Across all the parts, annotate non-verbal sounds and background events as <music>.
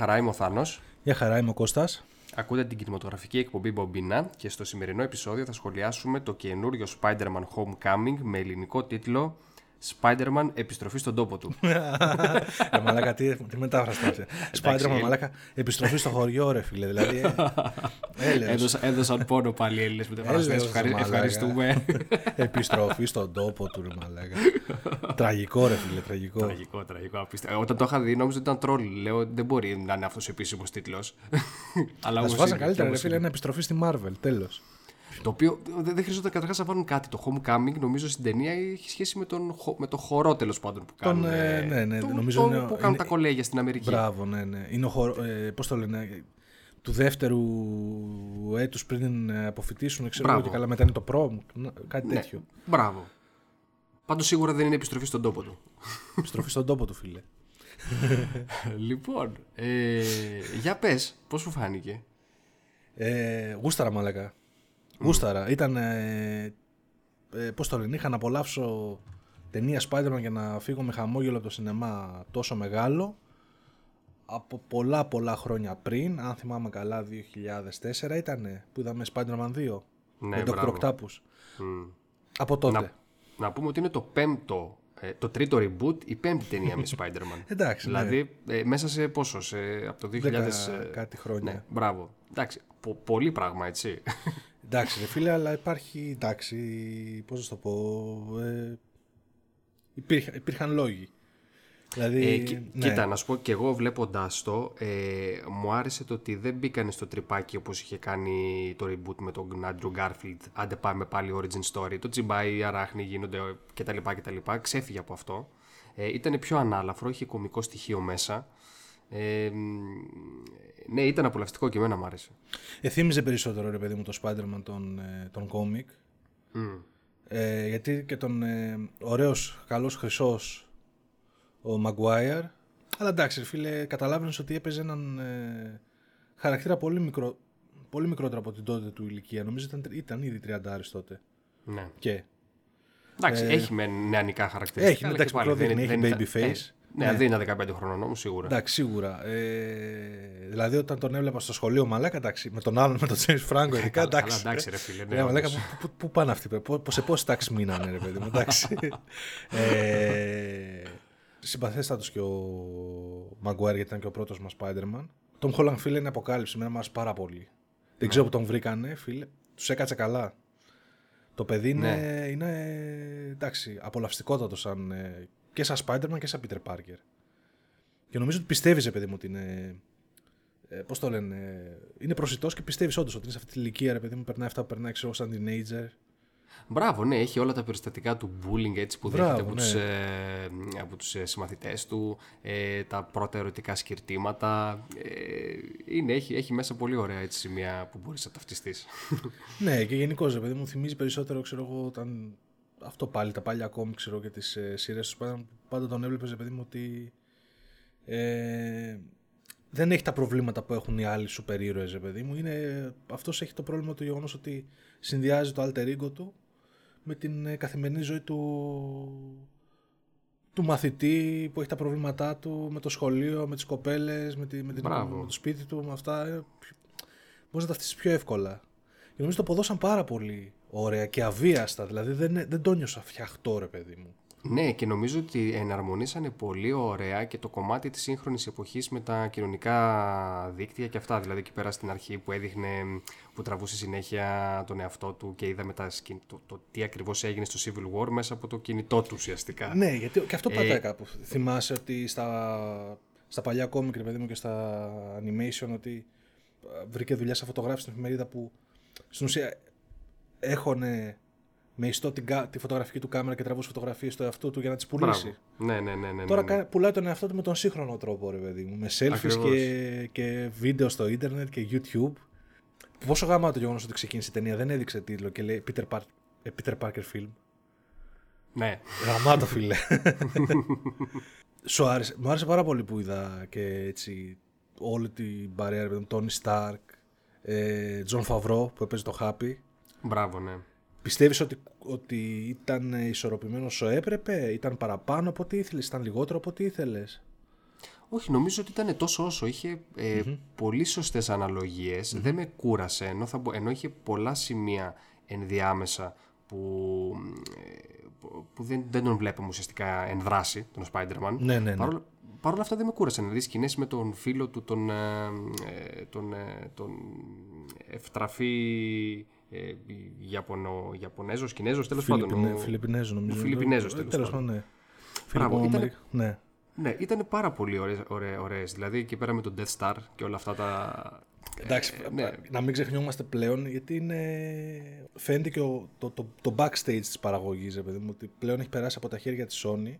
Χαρά, είμαι ο Θάνος. Γεια χαρά, είμαι ο Κώστας. Ακούτε την κινηματογραφική εκπομπή Μπομπίνα και στο σημερινό επεισόδιο θα σχολιάσουμε το καινούριο Spider-Man Homecoming με ελληνικό τίτλο Spider-Man επιστροφή στον τόπο του. <laughs> Ε, μαλάκα, τι, τι μετάφραση τώρα. Spider-Man, μαλάκα, επιστροφή στο χωριό, ρε φίλε. Δηλαδή, ε, έλεος. Έδωσα, έδωσαν πόνο πάλι οι Έλληνες μεταφραστέ. Έλεος, Ευχαρι... μαλάκα. Ευχαριστούμε. επιστροφή στον τόπο του, ρε μαλάκα. τραγικό, ρε φίλε, τραγικό. τραγικό, τραγικό. απίστευτο. Όταν το είχα δει, νόμιζα ότι ήταν τρόλ. Λέω δεν μπορεί να είναι αυτός ο επίσημος τίτλος. Αλλά Θα όμως σου βάζα είναι, καλύτερα, ρε όμως φίλε, είναι. ένα επιστροφή στη Marvel, τέλος. Το οποίο δεν δεν χρειαζόταν καταρχάς να βάλουν κάτι. Το Homecoming νομίζω στην ταινία έχει σχέση με τον, χο- με το χορό τέλος πάντων που Τον, κάνουν. ε, ναι, ναι, το, νομίζω το, είναι- που κάνουν είναι- τα κολέγια στην Αμερική. Μπράβο, ναι, ναι. Είναι ο χορο... ε, πώς το λένε, του δεύτερου έτους πριν ε, αποφοιτήσουν, ξέρω εγώ Μπράβο. και καλά μετά είναι το prom, να- κάτι Ναι, τέτοιο. Μπράβο. Πάντως σίγουρα δεν είναι επιστροφή στον τόπο του. Επιστροφή στον τόπο του, φίλε. <laughs> λοιπόν, ε, για πες, πώς σου φάνηκε; Ε, γούσταρα μαλακά. Γούσταρα. Ήταν. Ε, ε, Πώς το λένε, είχα να απολαύσω ταινία Spider-Man για να φύγω με χαμόγελο από το σινεμά τόσο μεγάλο. Από πολλά πολλά χρόνια πριν, αν θυμάμαι καλά, 2004 ήταν που είδαμε Spider-Man 2 Ναι, με Dr. μπράβο. Octopus. Μμ. Από τότε. Να, να πούμε ότι είναι το πέμπτο, ε, το τρίτο reboot, η πέμπτη ταινία με <laughs> Spider-Man. Εντάξει, ναι. δηλαδή, ε, μέσα σε πόσο, σε, από το 2000... Δέκα ε, κάτι χρόνια. Ναι, μπράβο. Εντάξει, πο- πολύ πράγμα, έτσι. <laughs> Εντάξει, ρε φίλε, αλλά υπάρχει. Εντάξει, πώς να σου το πω. Ε, υπήρχαν, υπήρχαν λόγοι. Δηλαδή. Ε, κοι- ναι. Κοίτα, να σου πω και εγώ βλέποντάς το, ε, μου άρεσε το ότι δεν μπήκανε στο τρυπάκι όπως είχε κάνει το reboot με τον Andrew Garfield. Άντε πάμε πάλι origin story. Το τσιμπάει, οι αράχνοι γίνονται κτλ. κτλ. Ξέφυγε από αυτό. Ε, ήταν πιο ανάλαφρο, είχε κομικό στοιχείο μέσα. Ε, μ, ναι, ήταν απολαυστικό και εμένα μου άρεσε. Ε, θύμιζε περισσότερο ρε παιδί μου το Spider-Man τον, ε, τον κόμικ. Μμ. Ε, γιατί και τον ε, ωραίος, καλός, χρυσός ο Maguire. Αλλά εντάξει, ρε φίλε, καταλάβαινες ότι έπαιζε έναν ε, χαρακτήρα πολύ, μικρό, πολύ μικρότερο από την τότε του ηλικία. Νομίζω ήταν, ήταν ήδη 30 τότε. Ναι. Και Εντάξει, έχει με νεανικά χαρακτηριστικά. έχει, αλλά εντάξει, και πάλι μικρό δεν- δείχνει, δεν έχει ήταν- baby ε, face. Ναι, Ναι. δεν είναι 15 χρονών όμως σίγουρα. Εντάξει, σίγουρα. Ε, δηλαδή, όταν τον έβλεπα στο σχολείο, μαλάκα, εντάξει, με τον άλλον, με τον James Franco, ειδικά, Καλά, εντάξει. καλά, εντάξει, ρε φίλε, ναι, Ε, μαλάκα, όντως. πού, πού, πού πάνε αυτοί, πού, σε πόση τάξη μείνανε, ρε παιδί μου, εντάξει. <laughs> ε, συμπαθέστατος και ο Maguire, γιατί ήταν και ο πρώτος μας Spider-Man. Tom Holland, φίλε, είναι αποκάλυψη, εμένα μας πάρα πολύ. Δεν ξέρω που τον βρήκανε, φίλε, τους έκατσε καλά. Το παιδί είναι, Ναι. είναι εντάξει, απολαυστικότατο σαν, ε, και σαν Spider-Man και σαν Peter Parker. Και νομίζω ότι πιστεύεις, ρε παιδί μου, ότι είναι. Ε, Πώς το λένε, ε, είναι προσιτός και πιστεύεις όντως ότι είναι σε αυτή τη ηλικία, ρε παιδί μου, περνάει αυτά που περνάει, ξέρω, σαν teenager. Μπράβο, ναι, έχει όλα τα περιστατικά του bullying έτσι, που Μπράβο, δέχεται από, ναι. τους, ε, από τους ε, συμμαθητές του, ε, τα πρώτα ερωτικά σκυρτήματα. Ε, είναι, έχει, έχει μέσα πολύ ωραία έτσι, σημεία που μπορείς να ταυτιστείς. Ναι, και γενικώς, ρε παιδί μου, θυμίζει περισσότερο, ξέρω εγώ, όταν. Αυτό πάλι, τα παλιά κόμικ, ξέρω και τις ε, σειρές τους Spider-Man, πάντα τον έβλεπες, ρε παιδί μου, ότι. Ε, δεν έχει τα προβλήματα που έχουν οι άλλοι σούπερ ήρωες, ρε παιδί μου. Είναι, αυτός έχει το πρόβλημα του γεγονός ότι συνδυάζει το alter ego του με την ε, καθημερινή ζωή του, του μαθητή που έχει τα προβλήματά του με το σχολείο, με τις κοπέλες, με, τη, με, την, Μπράβο. με το σπίτι του, με αυτά. Ε, Μπορείς να τα φτιάξεις πιο εύκολα. Και νομίζω το αποδώσαν πάρα πολύ ωραία και αβίαστα. Δηλαδή δεν, δεν το νιώσα φτιαχτό, ρε παιδί μου. ναι, και νομίζω ότι εναρμονίσανε πολύ ωραία και το κομμάτι της σύγχρονης εποχής με τα κοινωνικά δίκτυα και αυτά. Δηλαδή εκεί πέρα στην αρχή που έδειχνε, που τραβούσε συνέχεια τον εαυτό του και είδαμε τα, σκην- το, το τι ακριβώς έγινε στο Civil War μέσα από το κινητό του ουσιαστικά. Ναι, γιατί και αυτό Ε, πατάει κάπου. Θυμάσαι ότι στα, στα παλιά κόμικ, ρε παιδί μου, και στα animation, ότι ε, βρήκε δουλειά σαν φωτογράφη στην εφημερίδα που στην ουσία έχωνε με ιστό την, τη φωτογραφική του κάμερα και τραβούσε φωτογραφίες στο εαυτό του για να τις πουλήσει. Ναι, ναι, ναι, ναι, Τώρα ναι, ναι. πουλάει τον εαυτό του με τον σύγχρονο τρόπο, ρε παιδί μου. Με selfies και, και βίντεο στο ίντερνετ και YouTube. Πόσο γαμάτο το γεγονός ότι ξεκίνησε η ταινία, δεν έδειξε τίτλο και λέει Peter, Par- ε, Peter Parker Film. Ναι. Γαμάτο, φίλε. Σου άρεσε. Μου άρεσε πάρα πολύ που είδα και έτσι όλη την παρέα, με τον Τόνι Σταρκ, Τζον Φαβρό που έπαιζε το Happy. Μπράβο, ναι. Πιστεύεις ότι, ότι ήταν ισορροπημένος όσο έπρεπε, ήταν παραπάνω από ό,τι ήθελες, ήταν λιγότερο από ό,τι ήθελες; Όχι, νομίζω ότι ήταν τόσο όσο. Είχε ε, πολύ σωστές αναλογίες, δεν με κούρασε, ενώ, θα, μπο- ενώ είχε πολλά σημεία ενδιάμεσα που, ε, που- που δεν, δεν τον βλέπουμε ουσιαστικά εν δράση, τον Spider-Man. Ναι, ναι, ναι. Παρ' όλα- Παρ' όλα αυτά δεν με κούρασε. Δηλαδή σκηνές με τον φίλο του, τον, ε, ε, τον, ε, τον ευτραφή ε, Ιαπωνο, Ιαπωνέζος, Κινέζος, τέλος πάντων. Φιλιππινέ, ο- Φιλιππινέζο νομίζω. Φιλιππινέζος, Ε, τέλος τέλος πάντων. πάντων, ναι. Μπράβο, Φιλιππο ήταν- Αμερι- Ναι. Ναι, ήταν πάρα πολύ ωραίες, ωραίες, ωραίες. Δηλαδή εκεί πέρα με τον Death Star και όλα αυτά τα... Εντάξει, ναι. να μην ξεχνιόμαστε πλέον γιατί είναι... φαίνεται και ο- το, το, το backstage της παραγωγής, ρε παιδί μου, ότι πλέον έχει περάσει από τα χέρια της Sony.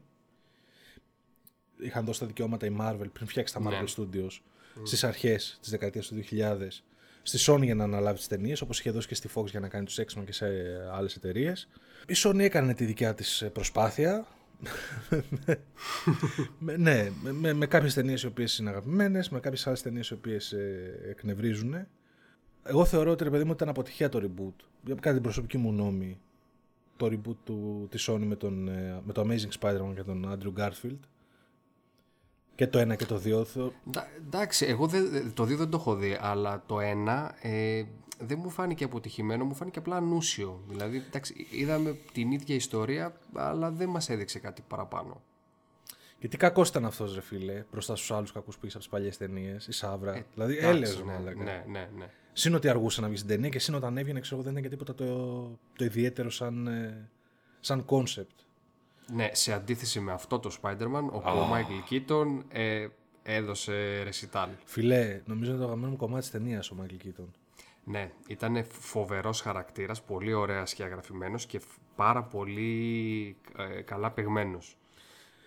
Είχαν δώσει τα δικαιώματα η Marvel πριν φτιάξει τα Marvel Ναι. Studios στις αρχές της δεκαετίας του 2000 στη Sony για να αναλάβει τις ταινίες, όπως είχε δώσει και στη Fox για να κάνει τους X-Men και σε άλλες εταιρείες. Η Sony έκανε τη δικιά της προσπάθεια. με, <laughs> ναι, με, με, με κάποιες ταινίες οι οποίες είναι αγαπημένες, με κάποιες άλλες ταινίες οι οποίες ε, εκνευρίζουν. Εγώ θεωρώ ότι ρε παιδί μου ήταν αποτυχία το reboot. Για κάτι την προσωπική μου γνώμη. Το reboot του, της Sony με, τον, ε, με το Amazing Spider-Man και τον Andrew Garfield. Και το ένα και το δύο. Θεω- Εντά- Εντάξει, εγώ δεν- το δύο δεν το έχω δει, αλλά το ένα ε, δεν μου φάνηκε αποτυχημένο, μου φάνηκε απλά ανούσιο. Δηλαδή, εντάξει, είδαμε την ίδια ιστορία, αλλά δεν μας έδειξε κάτι παραπάνω. Και τι κακός ήταν αυτός, ρε φίλε, μπροστά στους άλλους κακούς που είχες από τις παλιές ταινίες, η Σάβρα. δηλαδή, Ε, Εντάξει, έλεος, ναι, μαλάκα. ναι, ναι, ναι. Συν ότι αργούσε να βγει στην ταινία και συν όταν έβγαινε, ξέρω εγώ, δεν ήταν και τίποτα το, το ιδιαίτερο σαν, ε, σαν concept. Ναι, σε αντίθεση με αυτό το Spider-Man, όπου ο Michael Keaton ε, έδωσε ρεσιτάλ. Φιλέ, νομίζω είναι το αγαπημένο μου κομμάτι της ταινίας ο Μάικλ Κίτον. Ναι, ήταν φοβερός χαρακτήρας, πολύ ωραία σκιαγραφημένος και φ- πάρα πολύ ε, καλά παιγμένος.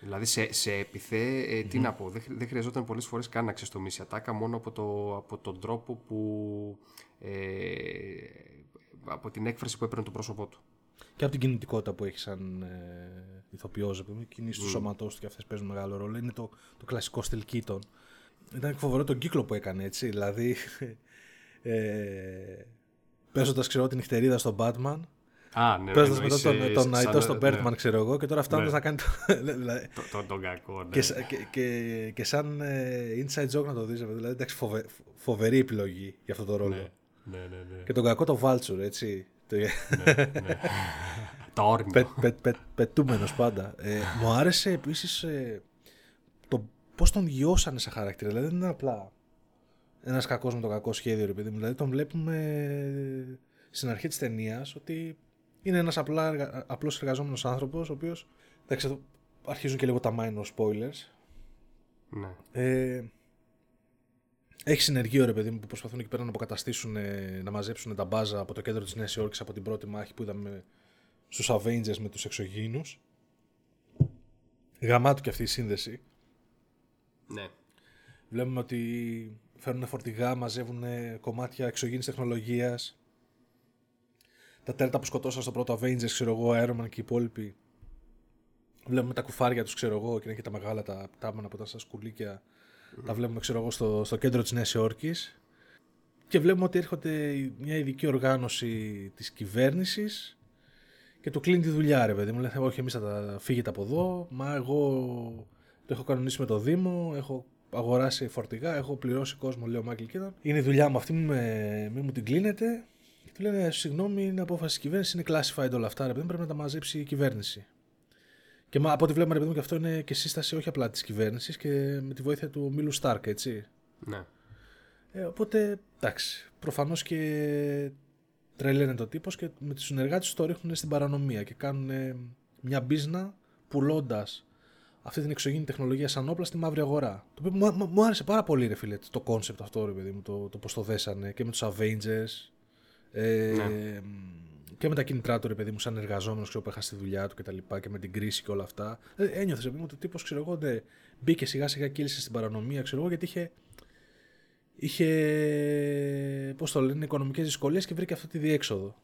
Δηλαδή σε, σε επιθέ, ε, τι να πω, δεν, χρει- δεν χρειαζόταν πολλές φορές καν να ξεστομίσει ατάκα μόνο από, το, από τον τρόπο που... Ε, από την έκφραση που έπαιρνε το πρόσωπό του. Και από την κινητικότητα που έχει σαν ε, ηθοποιός, επειδή οι κινήσει του σώματός του και αυτές παίζουν μεγάλο ρόλο. Είναι το, το κλασικό στυλ Κίτον. Ήταν φοβερό τον κύκλο που έκανε, έτσι. Δηλαδή, <laughs> ε, παίζοντας, ξέρω, την νυχτερίδα στον Batman, Α, ναι, παίζοντας μετά τον, εννοείς, τον ε, σαν- Ναϊτό στον ναι, Birdman, ξέρω εγώ, και τώρα φτάνοντας Ναι. να κάνει. Το, <laughs> δηλαδή, το- το- τον κακό, ναι. και, σα- και, και, και σαν ε, inside joke να το δεις, δηλαδή, εντάξει, φοβε, φοβερή επιλογή για αυτό το ρόλο. Ναι, ναι, ναι, ναι. Και τον κακό το Vulture, έτσι. Το, Τα όρνη. πε, πε, πε, πετούμενος πάντα. Ε, μου άρεσε επίσης ε, το πώς τον γιώσανε σε χαρακτήρα. Δηλαδή δεν είναι απλά ένας κακός με το κακό σχέδιο, ρε παιδί μου. Δηλαδή τον βλέπουμε στην αρχή της ταινίας ότι είναι ένας απλά, εργα- απλός εργαζόμενος άνθρωπος, ο οποίος, εντάξει, εδώ αρχίζουν και λίγο τα minor spoilers, Ναι. ε, έχει συνεργείο ρε παιδί μου που προσπαθούν εκεί πέρα να αποκαταστήσουν, ε, να μαζέψουν τα μπάζα από το κέντρο της Νέας Υόρκης από την πρώτη μάχη που είδαμε στους Avengers με τους εξωγήινους. Γαμάτου και αυτή η σύνδεση. ναι. Βλέπουμε ότι φέρνουν φορτηγά, μαζεύουν κομμάτια εξωγήινης τεχνολογίας. Τα τέλτα που σκοτώσαν στο πρώτο Avengers, ξέρω εγώ, Iron Man και οι υπόλοιποι. Βλέπουμε τα κουφάρια τους, ξέρω εγώ, και είναι και τα μεγάλα τα τάμανα που ήταν στα σκουλίκια. Τα βλέπουμε, ξέρω εγώ, στο, στο κέντρο της Νέας Υόρκης. Και βλέπουμε ότι έρχονται μια ειδική οργάνωση της κυβέρνησης και του κλείνει τη δουλειά, ρε παιδί μου. Λέει, όχι, εμείς θα τα φύγετε από εδώ, μα εγώ το έχω κανονίσει με το Δήμο, έχω αγοράσει φορτηγά, έχω πληρώσει κόσμο, λέει ο Μάικλ Κίτον. Είναι η δουλειά μου αυτή, μην, με, μην μου την κλείνετε. Και του λένε, συγγνώμη, είναι απόφαση της κυβέρνησης, είναι classified όλα αυτά, ρε παιδί μου, πρέπει να τα μαζέψει η κυβέρνηση. Και μα, από ό,τι βλέπουμε, ρε παιδί μου, και αυτό είναι και σύσταση όχι απλά της κυβέρνησης και με τη βοήθεια του Μίλου Στάρκ, έτσι. ναι. Ε, οπότε, εντάξει, προφανώς και τρελαίνεται ο τύπος και με τους συνεργάτες του το ρίχνουν στην παρανομία και κάνουν ε, μια μπίζνα πουλώντας αυτή την εξωγήινη τεχνολογία σαν όπλα στη μαύρη αγορά. Το οποίο μου, μου, μου άρεσε πάρα πολύ, ρε φίλε, το κόνσεπτ αυτό, ρε παιδί μου, το, το πώς το δέσανε και με τους Avengers. Ε, Ναι. Και και με τα κίνητρά του, ρε παιδί μου, σαν εργαζόμενος που έχασε τη δουλειά του και τα λοιπά και με την κρίση και όλα αυτά. Ε, ένιωθες, ρε παιδί μου, ότι ο τύπος, ξέρω εγώ, ναι, μπήκε σιγά σιγά κύλησε στην παρανομία, ξέρω εγώ, γιατί είχε. Είχε, πώς το λένε, οικονομικές δυσκολίες και βρήκε αυτή τη διέξοδο.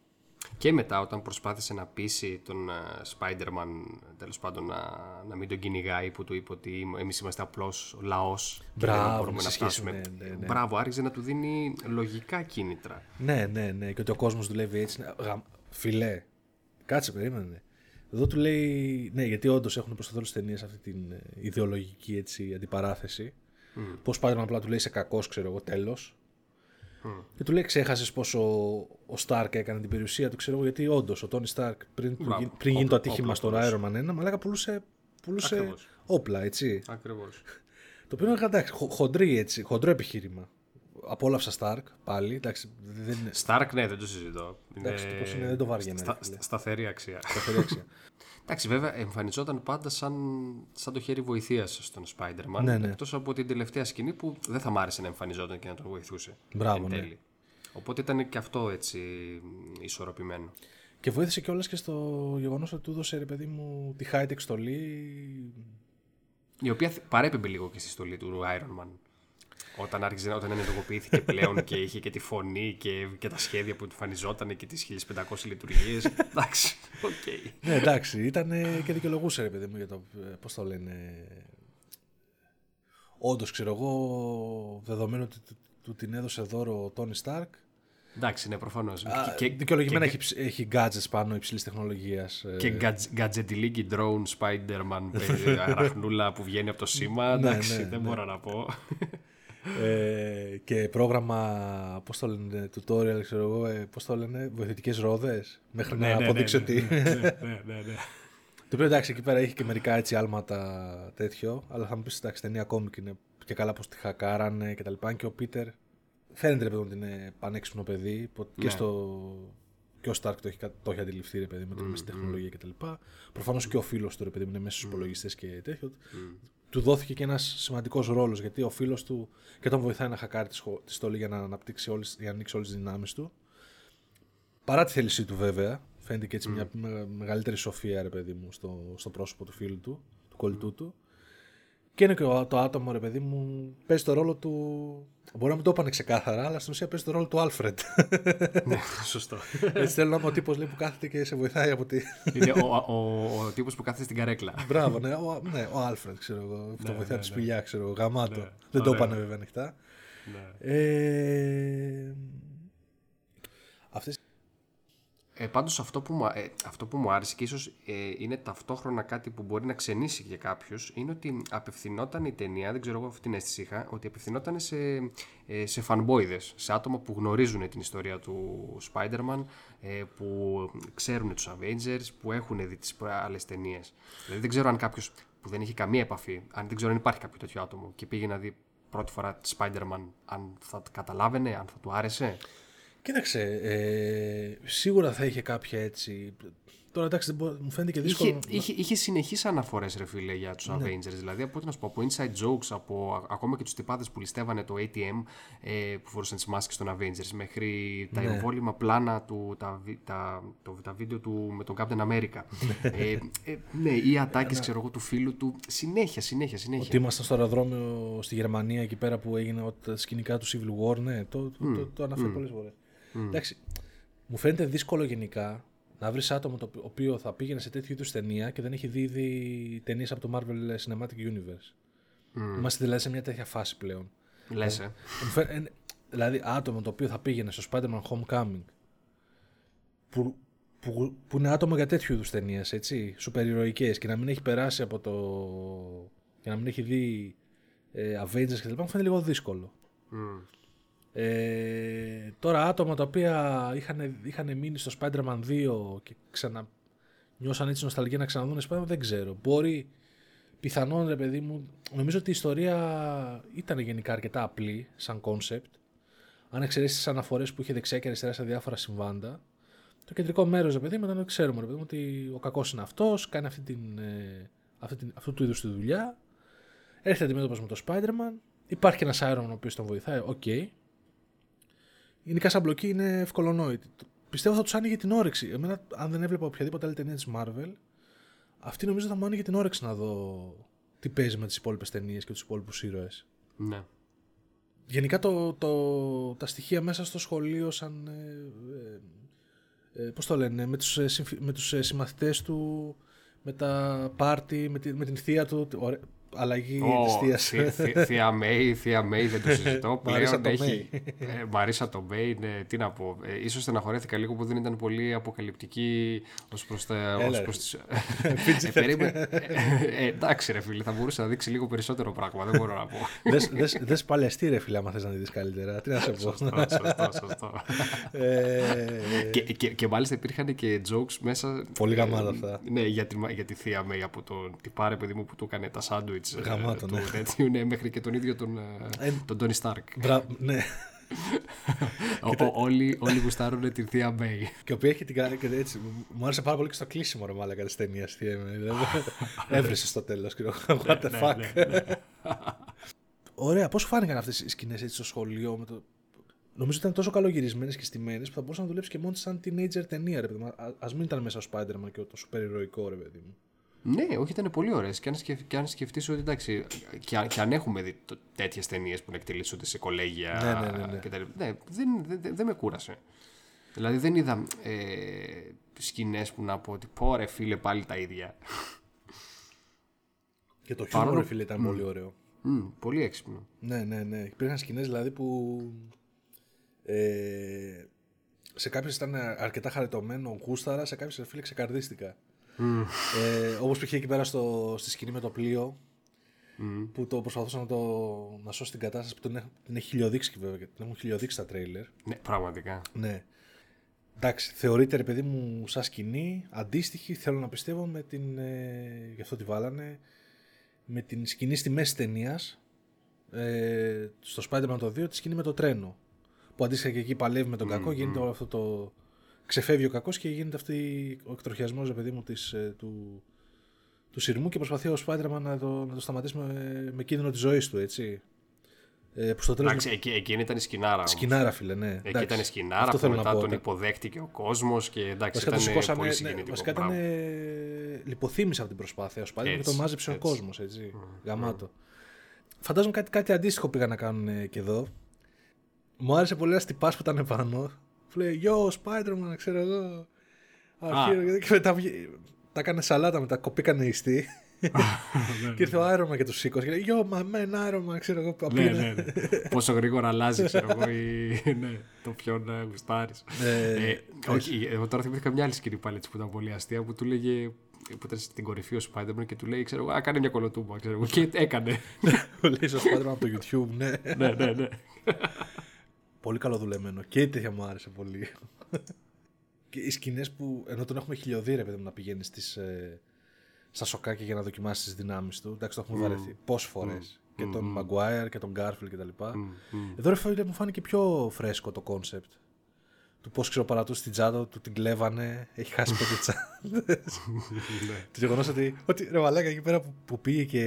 Και μετά όταν προσπάθησε να πείσει τον uh, Spider-Man τέλος πάντων να, να μην τον κυνηγάει που του είπε ότι εμείς είμαστε απλώς λαός Μπράβο, και δεν μπορούμε να να φτάσουμε. ναι, ναι, ναι. Μπράβο, άρχισε να του δίνει λογικά κίνητρα. Ναι, ναι, ναι. Και ότι ο κόσμος δουλεύει έτσι. Ναι, γα- Φιλέ. Κάτσε, περίμενε. Εδώ του λέει. Ναι, γιατί όντως έχουν προ το τέλο ταινίες αυτή την ε, ιδεολογική έτσι, αντιπαράθεση. Mm. Πώς πάει απλά του λέει σε κακός, ξέρω εγώ, τέλος. Και του λέει: Ξέχασες πόσο ο Σταρκ έκανε την περιουσία του, ξέρω εγώ, γιατί όντως ο Τόνι Σταρκ πριν, του Μπράβο. γι- πριν γίνει το Όπλα- ατύχημα όπλα στον Iron Man 1, μαλάκα πουλούσε, πουλούσε Ακριβώς. όπλα, έτσι. Ακριβώς. Το οποίο είναι εντάξει, χο- χοντρή έτσι, χοντρό επιχείρημα. Απόλαυσα Σταρκ πάλι. Εντάξει, δεν είναι Stark, ναι, δεν το συζητώ. Εντάξει, το πώς είναι, δεν το βάριανε, στα- ρε φίλε. στα- σταθερή αξία. σταθερή αξία. <laughs> Εντάξει, βέβαια, εμφανιζόταν πάντα σαν, σαν το χέρι βοηθείας στον Spider-Man. Ναι, ναι. Εκτός από την τελευταία σκηνή που δεν θα μ' άρεσε να εμφανιζόταν και να τον βοηθούσε. Μπράβο, εν ναι. τέλει. Οπότε ήταν και αυτό έτσι ισορροπημένο. Και βοήθησε κιόλας και στο γεγονός ότι του έδωσε ρε παιδί μου τη high-tech στολή. Η οποία θ- παρέπεμπε λίγο και στη στολή του Iron Man. Όταν άρχισε, όταν ενεργοποιήθηκε πλέον και είχε και τη φωνή και, και τα σχέδια που εμφανιζόταν και τις 1500 λειτουργίες. <laughs> Εντάξει, οκ. ναι, εντάξει, ήταν και δικαιολογούσε ρε παιδί μου για το. Πώς το λένε. Όντως, ξέρω εγώ, δεδομένου ότι του, του την έδωσε δώρο ο Τόνι Σταρκ. Εντάξει, ναι, προφανώς. Δικαιολογημένα και, έχει, ψ- έχει gadgets πάνω υψηλής τεχνολογίας. και γκατζ- γκατζετιλίκι drone Spider-Man ε, <laughs> αραχνούλα που βγαίνει από το σήμα. Ναι, Εντάξει, ναι, δεν ναι. μπορώ να πω. Ε, και πρόγραμμα, πώς το λένε, tutorial, ξέρω εγώ, ε, πώς το λένε, βοηθητικές ρόδες, μέχρι να αποδείξει ότι... ναι, ναι, ναι, ναι. Το οποίο εντάξει, εκεί πέρα έχει και μερικά έτσι άλματα τέτοιο, αλλά θα μου πεις εντάξει, ταινία κόμικ είναι και καλά πως τη χακάρανε και τα λοιπά. Και ο Πίτερ φαίνεται ρε παιδί μου ότι είναι πανέξυπνο παιδί που και Ναι. στο. Και ο Σταρκ το έχει, κα- το έχει αντιληφθεί ρε παιδί μου, ότι είναι μέσα στη τεχνολογία κτλ. Προφανώς και ο φίλος του ρε παιδί μου είναι μέσα στου υπολογιστέ και τέτοιο. Του δόθηκε και ένας σημαντικός ρόλος γιατί ο φίλος του και τον βοηθάει να χακάρει τη, σχο- τη στολή για να, αναπτύξει όλες, για να ανοίξει όλες τις δυνάμεις του. Παρά τη θέλησή του βέβαια, φαίνεται και έτσι μια με- μεγαλύτερη σοφία ρε παιδί μου στο, στο πρόσωπο του φίλου του, του κολλητού του. Και είναι και ο- το άτομο ρε παιδί μου, παίζει το ρόλο του. Μπορεί να μην το είπανε ξεκάθαρα, αλλά στην ουσία παίζει το ρόλο του Άλφρεντ. ναι, σωστό. Έτσι θέλω να είμαι ο τύπος που κάθεται και σε βοηθάει από τη. Είναι ο, ο, ο, ο τύπος που κάθεται στην καρέκλα. Μπράβο, ναι, ο, ναι, ο Άλφρεντ, ξέρω εγώ. που το Ναι, βοηθάει ναι, τη ναι. σπηλιά, ξέρω εγώ. Γαμάτο. Ναι, Δεν το ωραίο. είπανε βέβαια ανοιχτά. ναι. Ε, αυτές Ε, πάντως αυτό που, μου, α- ε, αυτό που μου άρεσε και ίσως ε, είναι ταυτόχρονα κάτι που μπορεί να ξενήσει για κάποιους είναι ότι απευθυνόταν η ταινία, δεν ξέρω εγώ αυτή την αίσθηση είχα, ότι απευθυνόταν σε, ε, σε φανμπόιδες, σε άτομα που γνωρίζουν την ιστορία του Spider-Man, ε, που ξέρουν τους Avengers, που έχουν δει τις άλλες ταινίες. Δηλαδή δεν ξέρω αν κάποιος που δεν έχει καμία επαφή, αν δεν ξέρω αν υπάρχει κάποιο τέτοιο άτομο και πήγε να δει πρώτη φορά τη Spider-Man, αν θα καταλάβαινε, αν θα του άρεσε. Κοίταξε, ε, σίγουρα θα είχε κάποια έτσι. Τώρα εντάξει, δεν μπορώ- μου φαίνεται και δύσκολο. Είχε, είχε, είχε συνεχείς αναφορές, ρε φίλε, για τους Avengers. Δηλαδή, από ό,τι να σου πω, από inside jokes, από α- ακόμα και τους τυπάδες που ληστεύανε το ATM ε, που φορούσαν τις μάσκες των Avengers, μέχρι τα εμβόλυμα πλάνα του, τα, βι- τα, το, τα βίντεο του με τον Captain America. ε, ε, ναι, ή ατάκες, ξέρω εγώ, του φίλου του. Συνέχεια, συνέχεια, συνέχεια. Ότι ήμασταν στο αεροδρόμιο στη Γερμανία εκεί πέρα που έγινε ο- τα σκηνικά του Civil War, ναι, το, το, το, το αναφέρει πολλές φορές. Εντάξει, μου φαίνεται δύσκολο γενικά να βρεις άτομο το οποίο θα πήγαινε σε τέτοιου είδους ταινία και δεν έχει δει ήδη ταινίες από το Marvel Cinematic Universe. Είμαστε δηλαδή σε μια τέτοια φάση πλέον. Λες, ε. Μου φαι- ε, δηλαδή, άτομο το οποίο θα πήγαινε στο Spider-Man Homecoming που, που, που είναι άτομο για τέτοιου είδους ταινίες, έτσι, σουπερηρωικέ και να μην έχει περάσει από το. και να μην έχει δει ε, Avengers και τα λοιπά, μου φαίνεται λίγο δύσκολο. Μμ. Ε, τώρα άτομα τα οποία είχαν, είχαν μείνει στο Spider-Man 2 και ξανα, νιώσαν έτσι νοσταλγία να ξαναδούν Spider-Man, δεν ξέρω. Μπορεί, πιθανόν ρε παιδί μου, νομίζω ότι η ιστορία ήταν γενικά αρκετά απλή σαν concept. Αν εξαιρέσεις τις αναφορές που είχε δεξιά και αριστερά σε διάφορα συμβάντα, το κεντρικό μέρος, ρε παιδί μου, ήταν ότι ξέρουμε ρε παιδί μου, ότι ο κακός είναι αυτός, κάνει αυτή την, ε, αυτή την, αυτού του είδους τη δουλειά. Έρχεται αντιμέτωπος με το Spider-Man. Υπάρχει ένας Iron Man ο οποίος τον βοηθάει, οκ. Γενικά σαν πλοκή είναι ευκολονόητη. πιστεύω θα τους άνοιγε την όρεξη. Εμένα, αν δεν έβλεπα οποιαδήποτε άλλη ταινία της Marvel, αυτή νομίζω θα μου άνοιγε την όρεξη να δω τι παίζει με τις υπόλοιπες ταινίες και τους υπόλοιπους ήρωες. Ναι. Γενικά το, το, τα στοιχεία μέσα στο σχολείο σαν... Ε, ε, πώς το λένε, με τους, ε, συμφι- με τους ε, συμμαθητές του, με τα πάρτι, με, τη- με την θεία του, ωραία, αλλαγή Ω, της θείας. θεία- θεία- Θεία Μέη, Θεία Μέη, δεν το <laughs> συζητώ. Μαρίσα Πλέον το έχει. Ε, Μαρίσα το Μέη, ναι, τι να πω. Ε, ίσως στεναχωρέθηκα λίγο που δεν ήταν πολύ αποκαλυπτική ως προς τα. Έλα, ως ρε. προς τις... <laughs> Πίτσε ε, περίμενε. Ε, ε, εντάξει, ρε φίλε, θα μπορούσε να δείξει λίγο περισσότερο πράγμα. Δεν μπορώ να πω. δες, δες, δες παλαιστή ρε φίλε άμα θες να τη δεις καλύτερα. Τι να σε πω. σωστό, σωστό, σωστό. ε, και, και, και μάλιστα υπήρχαν και jokes μέσα. Πολύ ε, γαμάτα αυτά. Ναι, για τη, για τη θεία Μέη από το τυπάρε παιδί μου που του έκανε τα σάντουιτς ε, Γαμάτο, του ναι. τέτοιου, <laughs> ναι, μέχρι και τον ίδιο τον, ε, Ε, τον Τόνι Στάρκ. μπρα- ναι. <laughs> Ο- ο- όλοι, όλοι γουστάρουν την θεία Μέη. Και η οποία έχει την κα- και έτσι. Μου άρεσε πάρα πολύ και στο κλείσιμο ρε μάλακα της ταινίας. τι έμενε, δηλαδή. <laughs> Έβρισε στο τέλος. και εγώ, What the Ναι, fuck. ναι, ναι. Ωραία, πώς σου φάνηκαν αυτές οι σκηνές έτσι στο σχολείο. Με το... Νομίζω ότι ήταν τόσο καλογυρισμένες και στημένες που θα μπορούσε να δουλέψει και μόνο σαν teenager ταινία, ρε παιδί μου. Α μην ήταν μέσα ο Spider-Man και το σούπερ ηρωικό, ρε παιδί μου. Ναι, όχι, ήταν πολύ ωραίες. Και αν, σκεφ, και αν σκεφτείς ότι εντάξει, και, αν- και αν έχουμε δει τέτοιες ταινίες που να εκτελήσονται σε κολέγια. Ναι, ναι, ναι, ναι. Και τα, λοιπά, ναι δεν, δεν, δεν με κούρασε. Δηλαδή δεν είδα ε, σκηνές που να πω ότι πω ρε φίλε πάλι τα ίδια. Και το χιούμορ, Παρόλο- ρε φίλε, ήταν πολύ ωραίο. Μμ, πολύ έξυπνο. Ναι, ναι, ναι. Υπήρχαν σκηνές δηλαδή που. Ε, σε κάποιες ήταν αρκετά χαριτωμένο, γούσταρα, σε κάποιες φίλε ξεκαρδίστηκα. Ε, Όπως π.χ. εκεί πέρα στο, στη σκηνή με το πλοίο, που το προσπαθούσα να, το, να σώσει την κατάσταση που την, έχ- την έχει χιλιοδείξει βέβαια, την έχουν χιλιοδείξει τα τρέιλερ. Ναι, πραγματικά. Ναι. Εντάξει, θεωρείται ρε παιδί μου σαν σκηνή, αντίστοιχη, θέλω να πιστεύω με την, ε, γι' αυτό τη βάλανε, με την σκηνή στη μέση ταινίας, ε, στο Spider-Man το 2, τη σκηνή με το τρένο. Που αντίστοιχα και εκεί παλεύει με τον κακό, γίνεται όλο αυτό το... Ξεφεύγει ο κακός και γίνεται αυτή ο εκτροχιασμός, ρε παιδί μου, της, ε, του, του σειρμού και προσπαθεί ο Spider-Man να το, να το σταματήσει με, με κίνδυνο της ζωής του, έτσι. Ε, που στο τέλος Εντάξει, εκεί, εκείνη ήταν η σκηνάρα. όμως. Σκηνάρα, φίλε, ναι. Εκεί Εντάξει, ήταν η σκηνάρα αυτό που θέλω να μετά πω, τον ναι. υποδέχτηκε ο κόσμος και εντάξει, Βασικά το ήταν σηκώσανε, πολύ ναι, συγκινητικό. βασικά ήταν, πράγμα. ε, λιποθύμησε από την προσπάθεια ο Spider-Man και Έτσι, το μάζεψε ο έτσι. κόσμος, έτσι. Γαμάτο. Φαντάζομαι κάτι, κάτι αντίστοιχο πήγαν να κάνουν ε, και εδώ. Μου άρεσε πολύ ένας τυπάς που ήταν πάνω. Που λέει Yo, Spider-Man, ξέρω εγώ. Αρχείο, και μετά βγει- τα έκανε σαλάτα μετά, κοπήκανε ιστοί. και ήρθε ο Άρωμα και του σήκωσε. Και λέει Yo, my man, Άρωμα, ξέρω εγώ. Ναι, Πήγαινε- ναι, ναι. Πόσο γρήγορα αλλάζει, ξέρω εγώ, η... ναι, το ποιον ε, γουστάρεις. Ε, Ε, όχι, εγώ τώρα θυμήθηκα μια άλλη σκηνή πάλι έτσι που ήταν πολύ αστεία που του λέγε. που ήταν στην κορυφή ο Spider-Man και του λέει, ξέρω εγώ, Α, κάνε μια κολοτούμπα, ξέρω εγώ. Και έκανε. Που λέει στο Spider-Man από το YouTube, ναι. ναι, ναι, ναι. <laughs> Πολύ καλοδουλεμένο. Και η τέτοια μου άρεσε πολύ. και οι σκηνές που. ενώ τον έχουμε χιλιοδεί, ρε παιδί μου, να πηγαίνεις στις, ε, στα σοκάκια για να δοκιμάσεις τις δυνάμεις του. Εντάξει, το έχουμε βαρεθεί πόσες φορές. Και τον Maguire και τον Garfield κτλ. Εδώ ρε φίλε μου φάνηκε πιο φρέσκο το κόνσεπτ. Του πώς ξέρω παρατούσε την τσάντα του, την κλέβανε, έχει χάσει πέντε <laughs> τσάντες. το γεγονός ότι, ότι ρε μαλάκα εκεί πέρα που, που πήγε και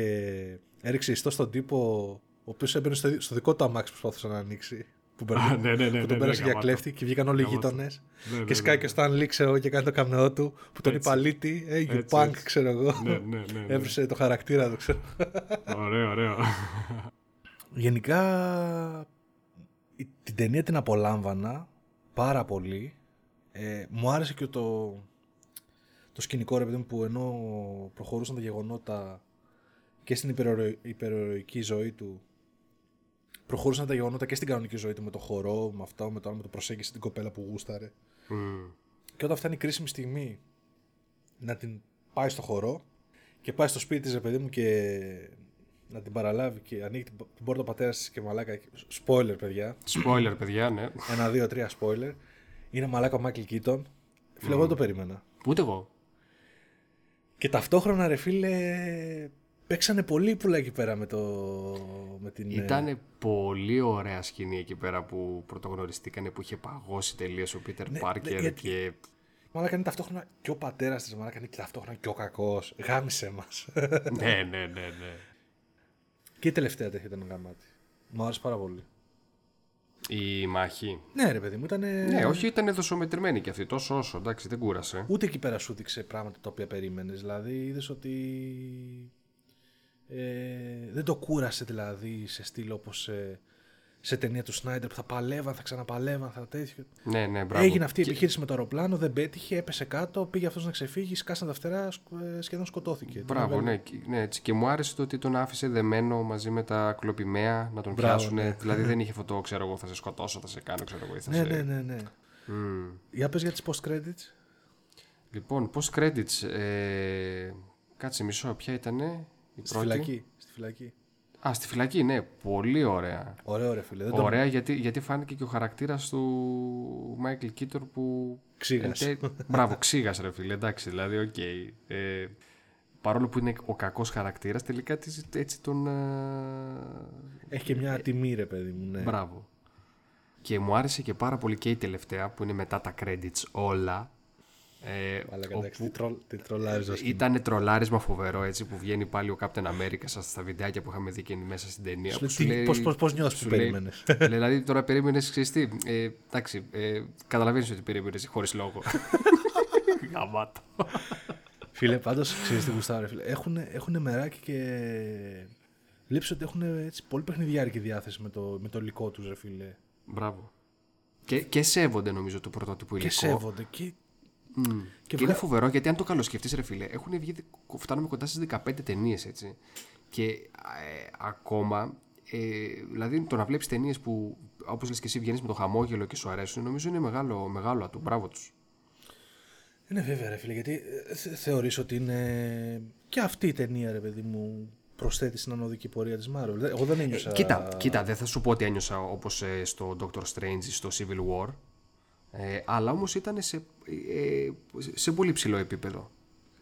έριξε ιστό στον τύπο, ο οποίος έμπαινε στο, στο δικό του αμάξι που προσπαθούσε να ανοίξει. Που, μπερδε- ναι, ναι, ναι, που τον ναι, πέρασε ναι, για γαμάτο. κλέφτη και βγήκαν όλοι οι Γαμάτο. γείτονες. Ναι, ναι, και σκάει ναι. και ο Stan Lee, ξέρω εγώ, και κάνει το καμνεό του που τον Έτσι. είπα αλήτη. Ε, you Έτσι, punk, έτσι. ξέρω εγώ. ναι, ναι, ναι, ναι. Έβρισε το χαρακτήρα του, ξέρω. Ωραίο, ωραίο. Γενικά η- την ταινία την απολάμβανα πάρα πολύ. Ε, μου άρεσε και το, το σκηνικό ρε παιδί μου που ενώ προχωρούσαν τα γεγονότα και στην υπερορο- υπερηρωική ζωή του προχωρούσαν τα γεγονότα και στην κανονική ζωή του με το χορό, με αυτό, με το άλλο, με το προσέγγιση την κοπέλα που γούσταρε. Μμ. Και όταν φτάνει η κρίσιμη στιγμή να την πάει στο χορό και πάει στο σπίτι της, ρε παιδί μου, και να την παραλάβει και ανοίγει την, την πόρτα ο πατέρας της και μαλάκα. Spoiler, παιδιά. Spoiler, παιδιά, ναι. Ένα, δύο, τρία spoiler. Είναι μαλάκα ο Μάικλ Κίτον. Φίλε, εγώ δεν το περίμενα. Ούτε εγώ. Και ταυτόχρονα, ρε φίλε, παίξανε πολύ πουλά εκεί πέρα με, το, με την... ε, Ήταν πολύ ωραία σκηνή εκεί πέρα που πρωτογνωριστήκανε που είχε παγώσει τελείως ο Πίτερ Ναι, Πάρκερ ναι, γιατί- και. Μαλάκα είναι ταυτόχρονα και ο πατέρας της, μαλάκα είναι και ταυτόχρονα και ο κακός. Γάμισε μας. <laughs> ναι, ναι, ναι, ναι. και η τελευταία τέτοια ήταν γαμάτη. Μου άρεσε πάρα πολύ. Η μάχη. Ναι, ρε παιδί μου, ήταν. Ναι, όχι, ήταν δοσομετρημένη και αυτή, τόσο όσο. Εντάξει, δεν κούρασε. Ούτε εκεί πέρα σου δείξε πράγματα τα οποία περίμενες. Δηλαδή, είδες ότι. Ε, δεν το κούρασε δηλαδή σε στυλ όπως σε, σε ταινία του Σνάιντερ που θα παλεύαν, θα ξαναπαλεύαν, θα τέτοιο. Ναι, ναι, μπράβο. Έγινε αυτή η επιχείρηση με το αεροπλάνο, δεν πέτυχε, έπεσε κάτω, πήγε αυτός να ξεφύγει, σκάσαν τα φτερά, σκ- ε, σχεδόν σκοτώθηκε. Μπράβο, Την ναι, και- ναι, έτσι. Και μου άρεσε το ότι τον άφησε δεμένο μαζί με τα κλοπημαία να τον Μπράβο, πιάσουν. ναι. Δηλαδή δεν είχε αυτό το ξέρω εγώ θα σε σκοτώσω, θα σε κάνω, ξέρω εγώ. ή Θα Ναι, σε... ναι, ναι, ναι. Μμμ. Για πες για τις post-credits. Λοιπόν, post credits. Ε... Κάτσε μισό, ποια ήταν η Στη πρώτη. φυλακή. Στη φυλακή. Α, στη φυλακή, ναι, πολύ ωραία. Ωραίο ρε φίλε. Δεν το Ωραία, γιατί, γιατί φάνηκε και ο χαρακτήρας του Μάικλ Κίτον που. Ξύγας. εν τε- Μπράβο, ξύγας ρε φίλε, εντάξει, δηλαδή, οκ. Ε, παρόλο που είναι ο κακός χαρακτήρας, τελικά έτσι- έτσι τον. ε, Έχει και μια τιμή ρε παιδί μου. Ναι. Μπράβο. Και μου άρεσε και πάρα πολύ και η τελευταία που είναι μετά τα credits όλα. Ε, Αλλά εντάξει, τι, τρολ, τι τρολάρεις ως ήταν τρολάρισμα φοβερό έτσι που βγαίνει πάλι ο Captain America στα, στα βιντεάκια που είχαμε δει και μέσα στην ταινία. Σου που λέει, σου τι- λέει- πώς- πώς- πώς νιώθεις σου που λέει- περίμενες; <laughs> λέει, δηλαδή τώρα περίμενες, ξέρεις τι. Ε, εντάξει, ε, καταλαβαίνεις ότι περίμενες χωρίς λόγο. <laughs> <laughs> Γαμάτο. Φίλε, πάντως, ξέρεις τι γουστάρω, ρε φίλε. Έχουν, έχουν μεράκι και... Βλέπεις ότι έχουν έτσι, πολύ παιχνιδιάρικη διάθεση με το, με το υλικό τους, ρε φίλε. Μπράβο. Και, και σέβονται νομίζω το πρωτότυπο Και υλικό. σέβονται. Και... Μμ. Και, Και είναι βγα- φοβερό γιατί αν το καλοσκεφτείς, ρε φίλε, έχουν βγει, φτάνουμε κοντά στις 15 ταινίες έτσι. Και ε, ακόμα, ε, δηλαδή το να βλέπεις ταινίες που, όπως λες και εσύ, βγαίνεις με το χαμόγελο και σου αρέσουν, νομίζω είναι μεγάλο, μεγάλο ατού. Μπράβο τους. Είναι βέβαια, ρε φίλε, γιατί ε, θε- θεωρείς ότι είναι και αυτή η ταινία, ρε παιδί μου, προσθέτει στην ανωδική πορεία της Marvel. Δεν- Εγώ δεν ένιωσα... Κοίτα, κοίτα, δεν θα σου πω ότι ένιωσα όπως στο Doctor Strange ή στο Civil War. Ε, αλλά όμως ήταν σε, ε, σε πολύ ψηλό επίπεδο.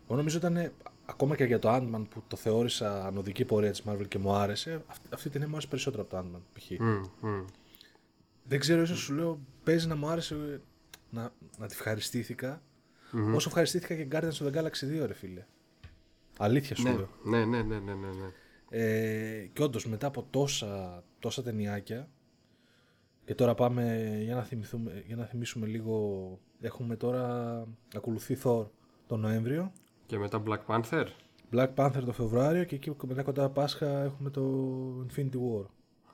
Εγώ νομίζω ήταν ακόμα και για το Ant-Man που το θεώρησα ανωδική πορεία της Marvel και μου άρεσε, αυτή, αυτή η ταινία μου άρεσε περισσότερο από το Ant-Man, π.χ. Μμ, μμ. Δεν ξέρω, ίσως σου λέω, παίζει να μου άρεσε ε, να, να τη ευχαριστηθηκα όσο ευχαριστήθηκα και Guardians of the Galaxy 2, ρε φίλε. Αλήθεια σου Ναι, λέω. ναι, ναι, ναι, ναι, ναι, ναι. Ε, και όντως μετά από τόσα, τόσα ταινιάκια και τώρα πάμε για να, θυμηθούμε, για να θυμίσουμε λίγο έχουμε τώρα ακολουθεί Thor τον Νοέμβριο Και μετά Black Panther. Black Panther το Φεβρουάριο και εκεί μετά κοντά Πάσχα έχουμε το Infinity War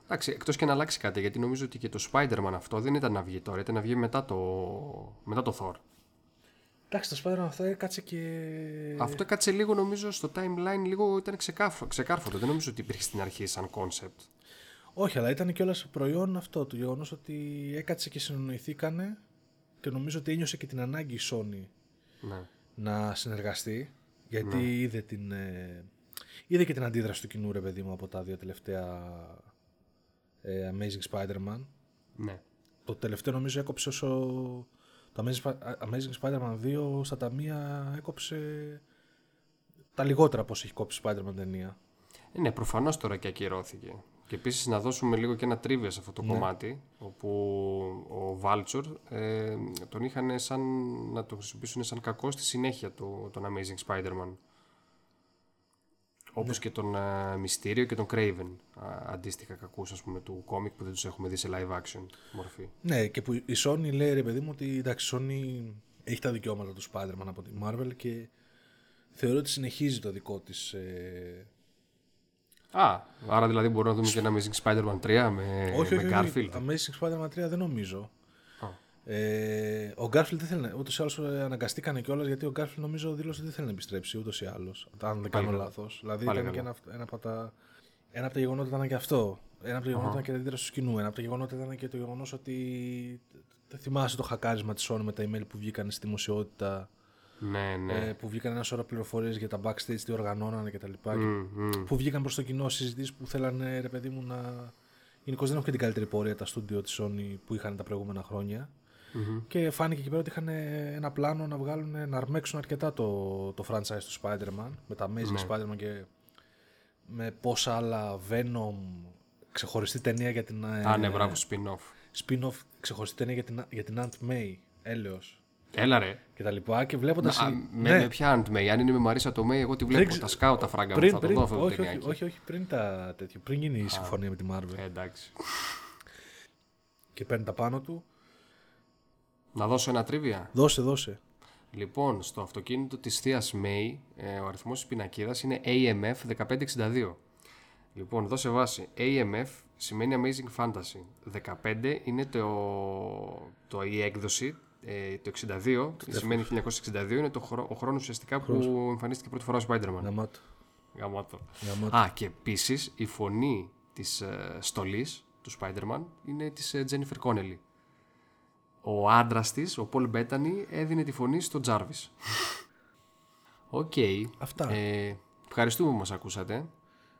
Εντάξει, εκτός και να αλλάξει κάτι, γιατί νομίζω ότι και το Spider-Man αυτό δεν ήταν να βγει τώρα, ήταν να βγει μετά το, μετά το Thor. Εντάξει το Spider-Man αυτό έκατσε και Αυτό κάτσε λίγο νομίζω στο timeline, λίγο ήταν ξεκάφο, ξεκάρφωτο. Δεν νομίζω ότι υπήρχε στην αρχή σαν concept. Όχι αλλά ήταν και όλα προϊόν αυτό το γεγονός ότι έκατσε και συνοηθήκανε και νομίζω ότι ένιωσε και την ανάγκη η Sony Ναι. να συνεργαστεί γιατί είδε, την, ε, είδε και την αντίδραση του κοινού ρε παιδί μου από τα δύο τελευταία ε, Amazing Spider-Man ναι. το τελευταίο νομίζω έκοψε όσο το Amazing, Spi- Amazing Spider-Man 2 στα ταμεία έκοψε τα λιγότερα από όσο έχει κόψει Spider-Man ταινία Ε, ναι, προφανώς τώρα και ακυρώθηκε. Και επίσης να δώσουμε λίγο και ένα τρίβια σε αυτό το κομμάτι, όπου ο Vulture ε, τον είχαν σαν να το χρησιμοποιήσουν σαν κακό στη συνέχεια του, τον Amazing Spider-Man. Όπως και τον ε, Mysterio και τον Craven, α, αντίστοιχα κακούς ας πούμε του κόμικ που δεν τους έχουμε δει σε live action μορφή. ναι και που η Sony λέει ρε παιδί μου ότι εντάξει η Sony έχει τα δικαιώματα του Spider-Man από τη Marvel και θεωρώ ότι συνεχίζει το δικό της ε, Α, άρα δηλαδή μπορούμε να δούμε και ένα Amazing Spider-Man 3 με, όχι, με όχι, Garfield. όχι. Amazing Spider-Man 3 δεν νομίζω. Α. Ε, ο Garfield δεν θέλει να. Ούτως ή άλλως αναγκαστήκανε κιόλας γιατί ο Garfield νομίζω δήλωσε ότι δεν θέλει να επιστρέψει ούτως ή άλλως. Αν δεν κάνω καλά. λάθος. Δηλαδή Πάλι ήταν και καλά. ένα, ένα, από τα, ένα από τα γεγονότα ήταν και αυτό. Ένα από τα γεγονότα ήταν και η αντίδραση του κοινού. Ένα από τα γεγονότα ήταν και το γεγονός ότι. Δεν θυμάσαι το χακάρισμα της Sony με τα email που βγήκαν στη δημοσιότητα. Ναι, ναι. Ε, που βγήκαν ένα σωρό πληροφορίες για τα backstage, τι οργανώνανε κτλ. Και Μμ, μμ. που βγήκαν προς το κοινό συζητήσεις που θέλανε ρε παιδί μου να. Γενικώς δεν έχουν και την καλύτερη πορεία τα στούντιο της Sony που είχαν τα προηγούμενα χρόνια. Μμμ. Και φάνηκε εκεί πέρα ότι είχαν ένα πλάνο να βγάλουν, να αρμέξουν αρκετά το, το franchise του Spider-Man με τα Amazing Ναι. Spider-Man και με πόσα άλλα Venom, ξεχωριστή ταινία για την. ε, Α, ναι, μπράβο, spin-off. Spin-off, ξεχωριστή ταινία για την, για την Aunt May, έλεος Έλα ρε. και τα λοιπά. Και βλέποντας. Α, με, με ποια Aunt May, αν είναι με Μαρίσα το May, εγώ τη βλέπω. ξε- Τα σκάω τα φράγκα μου, πριν, θα το πριν, δω αυτό το όχι, όχι, ταινιάκι. όχι, όχι, πριν τα τέτοια, πριν γίνει η συμφωνία με τη Marvel. Ε, εντάξει. και παίρνει τα πάνω του. Να δώσω ένα τρίβια. Δώσε, δώσε. Λοιπόν, στο αυτοκίνητο της θείας May, ε, ο αριθμός της πινακίδας είναι AMF 1562. Λοιπόν, δώσε βάση. AMF σημαίνει Amazing Fantasy. 15 είναι το, το, η έκδοση. Ε, το 62 σημαίνει 1962 είναι το χρόνο, ο χρόνος ουσιαστικά που εμφανίστηκε πρώτη φορά ο Spider-Man. Γαμάτο. Γαμάτο. Γαμάτο. Α, και επίσης η φωνή της ε, στολής του Spider-Man είναι της ε, Jennifer Connelly. Ο άντρας της, ο Paul Bettany, έδινε τη φωνή στο Jarvis. Οκ. Αυτά. Ε, ευχαριστούμε που μας ακούσατε.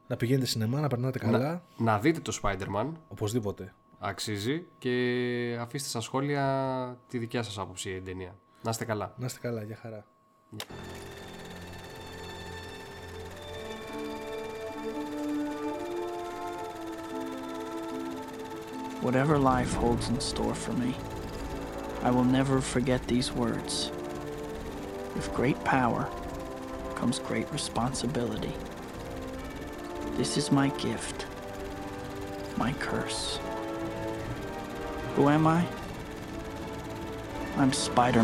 Να πηγαίνετε σινεμά, να περνάτε καλά. Να δείτε το Spider-Man. Οπωσδήποτε. Αξίζει και αφήστε στα σχόλια τη δικιά σας άποψη για την ταινία. Να είστε καλά. Να είστε καλά, γεια χαρά. Whatever life holds in store for me, I will never forget these words. With great power comes great responsibility. This is my gift, my curse. Who am I? I'm Spider